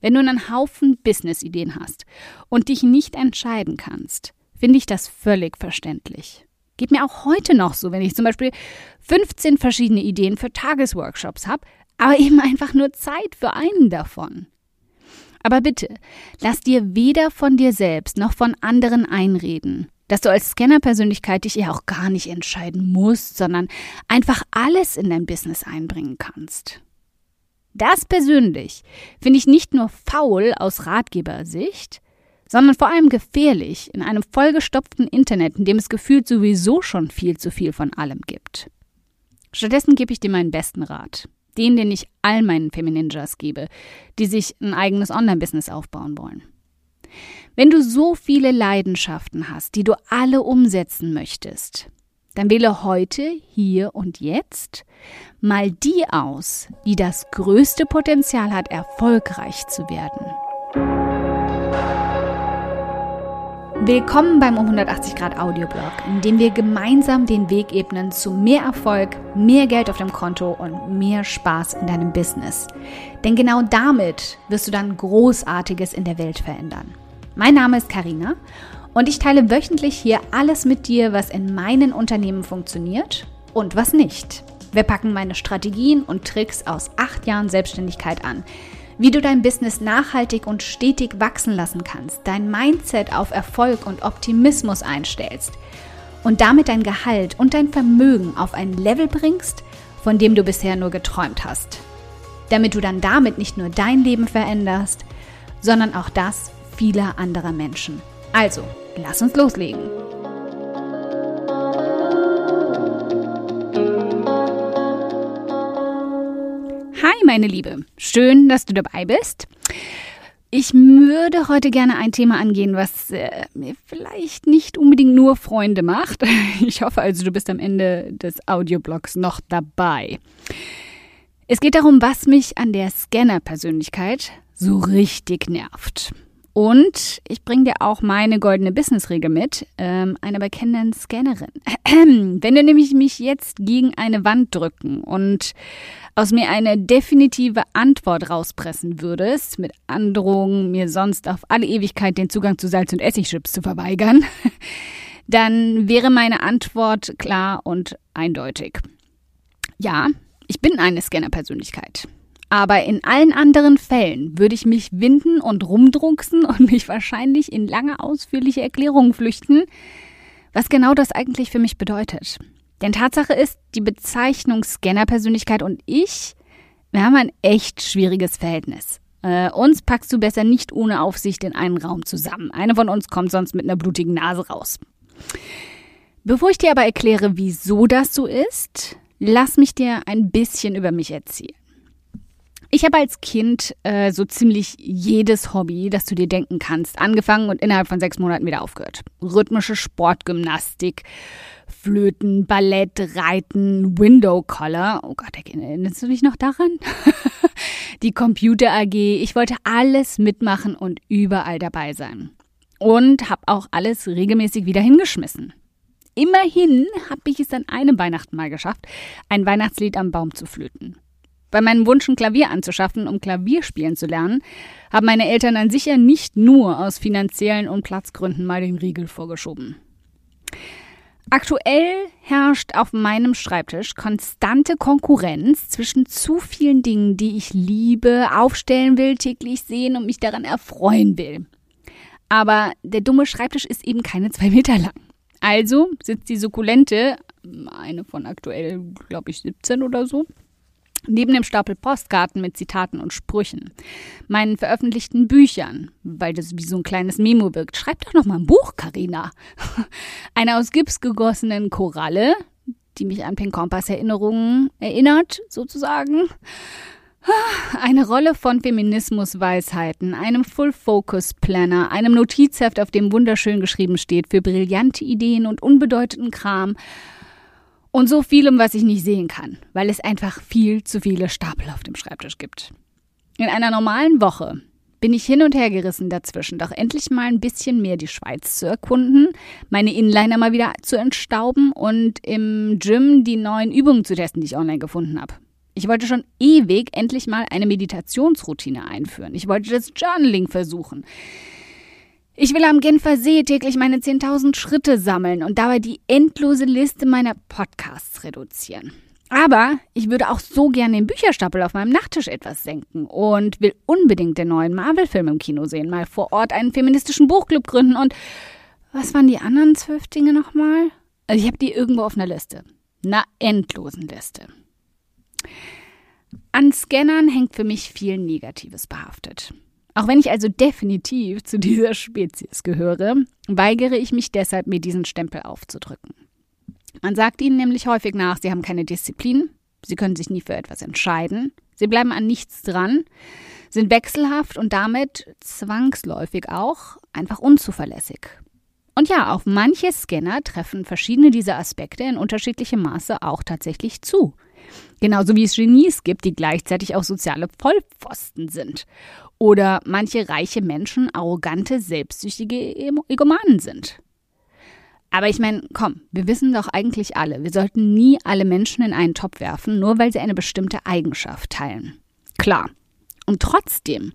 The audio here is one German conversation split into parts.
Wenn du einen Haufen Business-Ideen hast und dich nicht entscheiden kannst, finde ich das völlig verständlich. Geht mir auch heute noch so, wenn ich zum Beispiel 15 verschiedene Ideen für Tagesworkshops habe, aber eben einfach nur Zeit für einen davon. Aber bitte, lass dir weder von dir selbst noch von anderen einreden, dass du als Scanner-Persönlichkeit dich ja auch gar nicht entscheiden musst, sondern einfach alles in dein Business einbringen kannst. Das persönlich finde ich nicht nur faul aus Ratgebersicht, sondern vor allem gefährlich in einem vollgestopften Internet, in dem es gefühlt sowieso schon viel zu viel von allem gibt. Stattdessen gebe ich dir meinen besten Rat. Den, den ich all meinen Femininjas gebe, die sich ein eigenes Online-Business aufbauen wollen. Wenn du so viele Leidenschaften hast, die du alle umsetzen möchtest, dann wähle heute, hier und jetzt mal die aus, die das größte Potenzial hat, erfolgreich zu werden. Willkommen beim um 180 Grad Audioblog, in dem wir gemeinsam den Weg ebnen zu mehr Erfolg, mehr Geld auf dem Konto und mehr Spaß in deinem Business. Denn genau damit wirst du dann Großartiges in der Welt verändern. Mein Name ist Karina und ich teile wöchentlich hier alles mit dir, was in meinen Unternehmen funktioniert und was nicht. Wir packen meine Strategien und Tricks aus acht Jahren Selbstständigkeit an wie du dein Business nachhaltig und stetig wachsen lassen kannst, dein Mindset auf Erfolg und Optimismus einstellst und damit dein Gehalt und dein Vermögen auf ein Level bringst, von dem du bisher nur geträumt hast. Damit du dann damit nicht nur dein Leben veränderst, sondern auch das vieler anderer Menschen. Also, lass uns loslegen. Hi, meine Liebe. Schön, dass du dabei bist. Ich würde heute gerne ein Thema angehen, was äh, mir vielleicht nicht unbedingt nur Freunde macht. Ich hoffe also, du bist am Ende des Audioblogs noch dabei. Es geht darum, was mich an der Scanner-Persönlichkeit so richtig nervt. Und ich bringe dir auch meine goldene Business-Regel mit, ähm, einer bekennenden Scannerin. Wenn du nämlich mich jetzt gegen eine Wand drücken und aus mir eine definitive Antwort rauspressen würdest, mit Androhung, mir sonst auf alle Ewigkeit den Zugang zu Salz- und Essigchips zu verweigern, dann wäre meine Antwort klar und eindeutig. Ja, ich bin eine Scanner-Persönlichkeit. Aber in allen anderen Fällen würde ich mich winden und rumdrucksen und mich wahrscheinlich in lange ausführliche Erklärungen flüchten, was genau das eigentlich für mich bedeutet. Denn Tatsache ist, die Bezeichnung Scanner-Persönlichkeit und ich, wir haben ein echt schwieriges Verhältnis. Äh, uns packst du besser nicht ohne Aufsicht in einen Raum zusammen. Eine von uns kommt sonst mit einer blutigen Nase raus. Bevor ich dir aber erkläre, wieso das so ist, lass mich dir ein bisschen über mich erzählen. Ich habe als Kind äh, so ziemlich jedes Hobby, das du dir denken kannst, angefangen und innerhalb von sechs Monaten wieder aufgehört. Rhythmische Sportgymnastik, Flöten, Ballett, Reiten, Window Collar. Oh Gott, erinnerst du dich noch daran? Die Computer AG. Ich wollte alles mitmachen und überall dabei sein. Und habe auch alles regelmäßig wieder hingeschmissen. Immerhin habe ich es an einem Weihnachten mal geschafft, ein Weihnachtslied am Baum zu flöten. Bei meinem Wunsch, ein Klavier anzuschaffen, um Klavier spielen zu lernen, haben meine Eltern dann sicher nicht nur aus finanziellen und Platzgründen mal den Riegel vorgeschoben. Aktuell herrscht auf meinem Schreibtisch konstante Konkurrenz zwischen zu vielen Dingen, die ich liebe, aufstellen will, täglich sehen und mich daran erfreuen will. Aber der dumme Schreibtisch ist eben keine zwei Meter lang. Also sitzt die Sukkulente, eine von aktuell, glaube ich, 17 oder so, Neben dem Stapel Postkarten mit Zitaten und Sprüchen, meinen veröffentlichten Büchern, weil das wie so ein kleines Memo wirkt. Schreib doch noch mal ein Buch, Karina. Eine aus Gips gegossenen Koralle, die mich an Pink Kompass Erinnerungen erinnert, sozusagen. Eine Rolle von Feminismusweisheiten, einem Full Focus Planner, einem Notizheft, auf dem wunderschön geschrieben steht für brillante Ideen und unbedeutenden Kram und so vielem, was ich nicht sehen kann, weil es einfach viel zu viele Stapel auf dem Schreibtisch gibt. In einer normalen Woche bin ich hin und her gerissen dazwischen, doch endlich mal ein bisschen mehr die Schweiz zu erkunden, meine Inliner mal wieder zu entstauben und im Gym die neuen Übungen zu testen, die ich online gefunden habe. Ich wollte schon ewig endlich mal eine Meditationsroutine einführen. Ich wollte das Journaling versuchen. Ich will am Genfer See täglich meine 10.000 Schritte sammeln und dabei die endlose Liste meiner Podcasts reduzieren. Aber ich würde auch so gerne den Bücherstapel auf meinem Nachttisch etwas senken und will unbedingt den neuen Marvel-Film im Kino sehen, mal vor Ort einen feministischen Buchclub gründen und was waren die anderen zwölf Dinge nochmal? Also ich habe die irgendwo auf einer Liste. Einer endlosen Liste. An Scannern hängt für mich viel Negatives behaftet. Auch wenn ich also definitiv zu dieser Spezies gehöre, weigere ich mich deshalb, mir diesen Stempel aufzudrücken. Man sagt ihnen nämlich häufig nach, sie haben keine Disziplin, sie können sich nie für etwas entscheiden, sie bleiben an nichts dran, sind wechselhaft und damit zwangsläufig auch einfach unzuverlässig. Und ja, auf manche Scanner treffen verschiedene dieser Aspekte in unterschiedlichem Maße auch tatsächlich zu. Genauso wie es Genies gibt, die gleichzeitig auch soziale Vollpfosten sind. Oder manche reiche Menschen arrogante, selbstsüchtige Egomanen sind. Aber ich meine, komm, wir wissen doch eigentlich alle, wir sollten nie alle Menschen in einen Topf werfen, nur weil sie eine bestimmte Eigenschaft teilen. Klar. Und trotzdem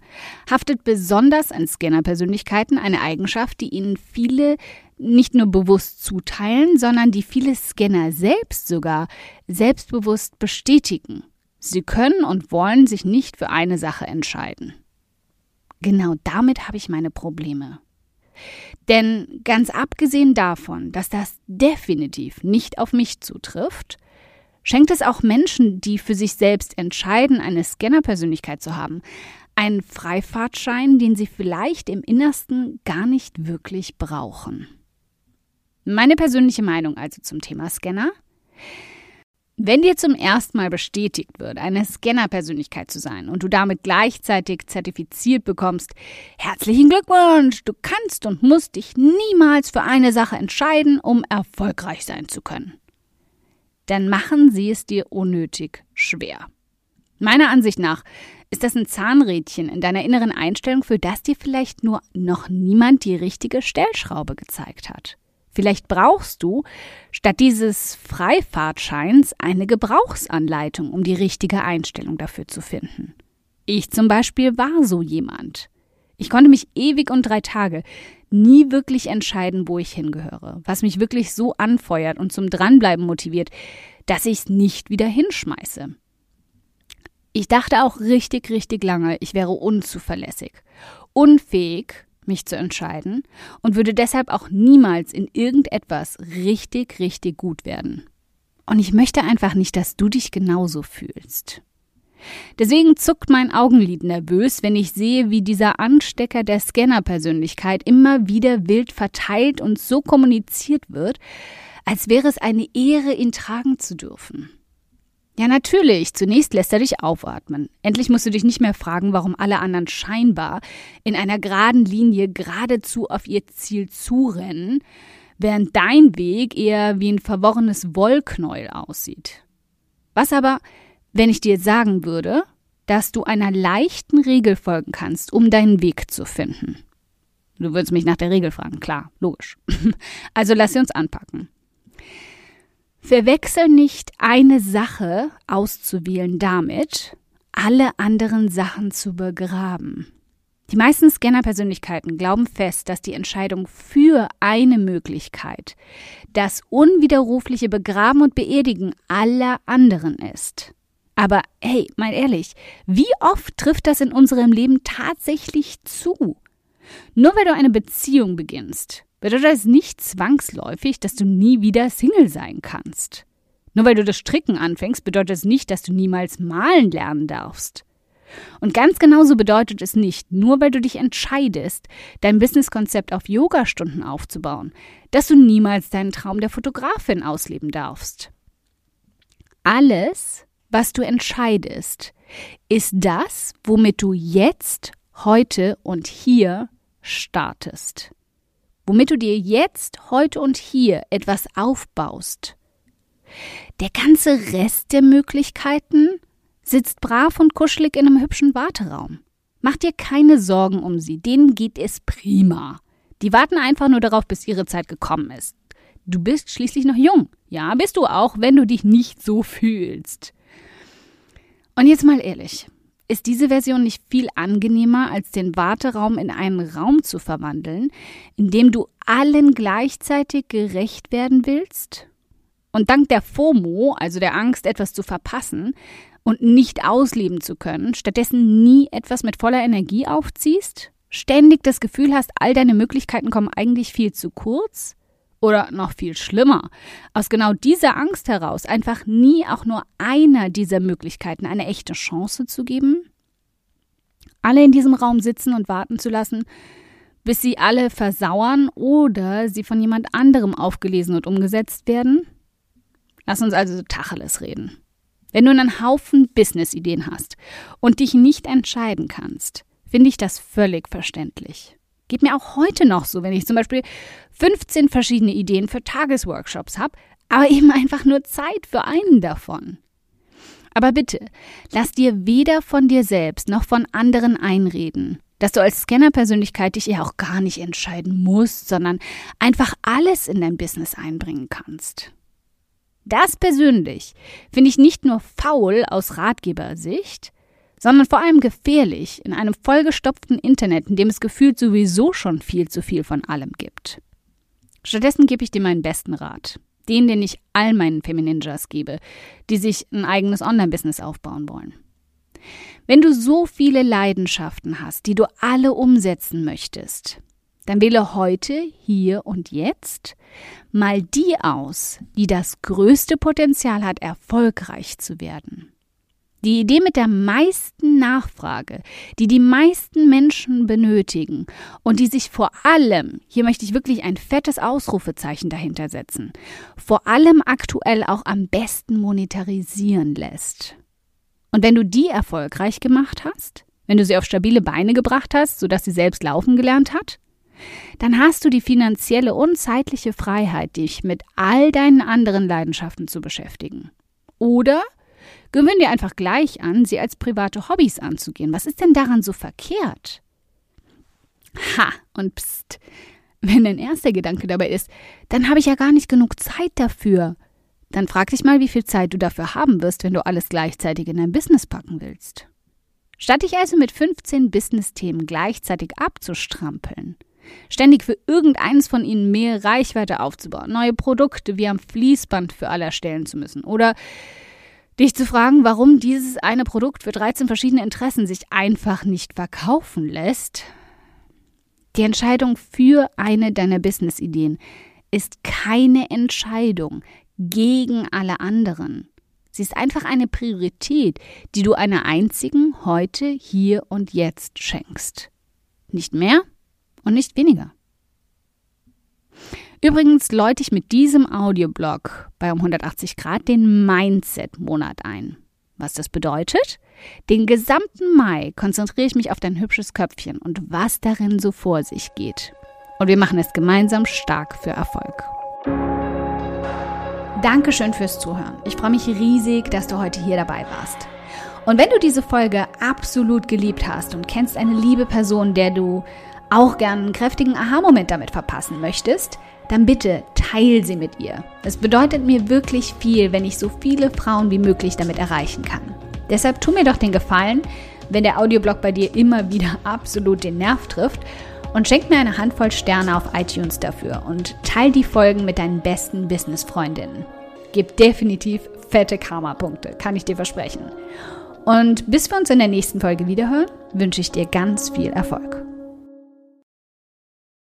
haftet besonders an Scanner-Persönlichkeiten eine Eigenschaft, die ihnen viele nicht nur bewusst zuteilen, sondern die viele Scanner selbst sogar selbstbewusst bestätigen. Sie können und wollen sich nicht für eine Sache entscheiden. Genau damit habe ich meine Probleme. Denn ganz abgesehen davon, dass das definitiv nicht auf mich zutrifft, schenkt es auch Menschen, die für sich selbst entscheiden, eine Scanner-Persönlichkeit zu haben, einen Freifahrtschein, den sie vielleicht im Innersten gar nicht wirklich brauchen. Meine persönliche Meinung also zum Thema Scanner. Wenn dir zum ersten Mal bestätigt wird, eine Scanner-Persönlichkeit zu sein und du damit gleichzeitig zertifiziert bekommst, herzlichen Glückwunsch, du kannst und musst dich niemals für eine Sache entscheiden, um erfolgreich sein zu können. Dann machen sie es dir unnötig schwer. Meiner Ansicht nach ist das ein Zahnrädchen in deiner inneren Einstellung, für das dir vielleicht nur noch niemand die richtige Stellschraube gezeigt hat. Vielleicht brauchst du statt dieses Freifahrtscheins eine Gebrauchsanleitung, um die richtige Einstellung dafür zu finden. Ich zum Beispiel war so jemand. Ich konnte mich ewig und drei Tage nie wirklich entscheiden, wo ich hingehöre, was mich wirklich so anfeuert und zum Dranbleiben motiviert, dass ich es nicht wieder hinschmeiße. Ich dachte auch richtig, richtig lange, ich wäre unzuverlässig, unfähig, mich zu entscheiden und würde deshalb auch niemals in irgendetwas richtig, richtig gut werden. Und ich möchte einfach nicht, dass du dich genauso fühlst. Deswegen zuckt mein Augenlid nervös, wenn ich sehe, wie dieser Anstecker der Scanner-Persönlichkeit immer wieder wild verteilt und so kommuniziert wird, als wäre es eine Ehre, ihn tragen zu dürfen. Ja, natürlich. Zunächst lässt er dich aufatmen. Endlich musst du dich nicht mehr fragen, warum alle anderen scheinbar in einer geraden Linie geradezu auf ihr Ziel zurennen, während dein Weg eher wie ein verworrenes Wollknäuel aussieht. Was aber, wenn ich dir sagen würde, dass du einer leichten Regel folgen kannst, um deinen Weg zu finden? Du würdest mich nach der Regel fragen, klar, logisch. Also lass sie uns anpacken. Verwechsel nicht eine Sache auszuwählen damit, alle anderen Sachen zu begraben. Die meisten Scanner-Persönlichkeiten glauben fest, dass die Entscheidung für eine Möglichkeit das unwiderrufliche Begraben und Beerdigen aller anderen ist. Aber hey, mal ehrlich, wie oft trifft das in unserem Leben tatsächlich zu? Nur weil du eine Beziehung beginnst, bedeutet es nicht zwangsläufig, dass du nie wieder Single sein kannst. Nur weil du das Stricken anfängst, bedeutet es nicht, dass du niemals malen lernen darfst. Und ganz genauso bedeutet es nicht, nur weil du dich entscheidest, dein Businesskonzept auf Yogastunden aufzubauen, dass du niemals deinen Traum der Fotografin ausleben darfst. Alles, was du entscheidest, ist das, womit du jetzt, heute und hier startest womit du dir jetzt, heute und hier etwas aufbaust. Der ganze Rest der Möglichkeiten sitzt brav und kuschelig in einem hübschen Warteraum. Mach dir keine Sorgen um sie, denen geht es prima. Die warten einfach nur darauf, bis ihre Zeit gekommen ist. Du bist schließlich noch jung. Ja, bist du auch, wenn du dich nicht so fühlst. Und jetzt mal ehrlich, ist diese Version nicht viel angenehmer, als den Warteraum in einen Raum zu verwandeln, in dem du allen gleichzeitig gerecht werden willst? Und dank der FOMO, also der Angst, etwas zu verpassen und nicht ausleben zu können, stattdessen nie etwas mit voller Energie aufziehst? Ständig das Gefühl hast, all deine Möglichkeiten kommen eigentlich viel zu kurz? Oder noch viel schlimmer, aus genau dieser Angst heraus einfach nie auch nur einer dieser Möglichkeiten eine echte Chance zu geben? Alle in diesem Raum sitzen und warten zu lassen, bis sie alle versauern oder sie von jemand anderem aufgelesen und umgesetzt werden? Lass uns also Tacheles reden. Wenn du einen Haufen Business-Ideen hast und dich nicht entscheiden kannst, finde ich das völlig verständlich. Geht mir auch heute noch so, wenn ich zum Beispiel 15 verschiedene Ideen für Tagesworkshops habe, aber eben einfach nur Zeit für einen davon. Aber bitte, lass dir weder von dir selbst noch von anderen einreden, dass du als Scanner-Persönlichkeit dich ja auch gar nicht entscheiden musst, sondern einfach alles in dein Business einbringen kannst. Das persönlich finde ich nicht nur faul aus Ratgebersicht, sondern vor allem gefährlich in einem vollgestopften Internet, in dem es gefühlt sowieso schon viel zu viel von allem gibt. Stattdessen gebe ich dir meinen besten Rat. Den, den ich all meinen Femininjas gebe, die sich ein eigenes Online-Business aufbauen wollen. Wenn du so viele Leidenschaften hast, die du alle umsetzen möchtest, dann wähle heute, hier und jetzt mal die aus, die das größte Potenzial hat, erfolgreich zu werden. Die Idee mit der meisten Nachfrage, die die meisten Menschen benötigen und die sich vor allem, hier möchte ich wirklich ein fettes Ausrufezeichen dahinter setzen, vor allem aktuell auch am besten monetarisieren lässt. Und wenn du die erfolgreich gemacht hast, wenn du sie auf stabile Beine gebracht hast, sodass sie selbst laufen gelernt hat, dann hast du die finanzielle und zeitliche Freiheit, dich mit all deinen anderen Leidenschaften zu beschäftigen. Oder Gewöhn dir einfach gleich an, sie als private Hobbys anzugehen. Was ist denn daran so verkehrt? Ha, und pst, wenn dein erster Gedanke dabei ist, dann habe ich ja gar nicht genug Zeit dafür. Dann frag dich mal, wie viel Zeit du dafür haben wirst, wenn du alles gleichzeitig in dein Business packen willst. Statt dich also mit 15 Business-Themen gleichzeitig abzustrampeln, ständig für irgendeins von ihnen mehr Reichweite aufzubauen, neue Produkte wie am Fließband für alle erstellen zu müssen oder dich zu fragen, warum dieses eine Produkt für 13 verschiedene Interessen sich einfach nicht verkaufen lässt. Die Entscheidung für eine deiner Business-Ideen ist keine Entscheidung gegen alle anderen. Sie ist einfach eine Priorität, die du einer einzigen heute, hier und jetzt schenkst. Nicht mehr und nicht weniger. Übrigens läute ich mit diesem Audioblog bei um 180 Grad den Mindset-Monat ein. Was das bedeutet? Den gesamten Mai konzentriere ich mich auf dein hübsches Köpfchen und was darin so vor sich geht. Und wir machen es gemeinsam stark für Erfolg. Dankeschön fürs Zuhören. Ich freue mich riesig, dass du heute hier dabei warst. Und wenn du diese Folge absolut geliebt hast und kennst eine liebe Person, der du auch gern einen kräftigen Aha-Moment damit verpassen möchtest, dann bitte teil sie mit ihr. Es bedeutet mir wirklich viel, wenn ich so viele Frauen wie möglich damit erreichen kann. Deshalb tu mir doch den Gefallen, wenn der Audioblog bei dir immer wieder absolut den Nerv trifft und schenk mir eine Handvoll Sterne auf iTunes dafür und teil die Folgen mit deinen besten Business-Freundinnen. Gib definitiv fette Karma-Punkte, kann ich dir versprechen. Und bis wir uns in der nächsten Folge wiederhören, wünsche ich dir ganz viel Erfolg.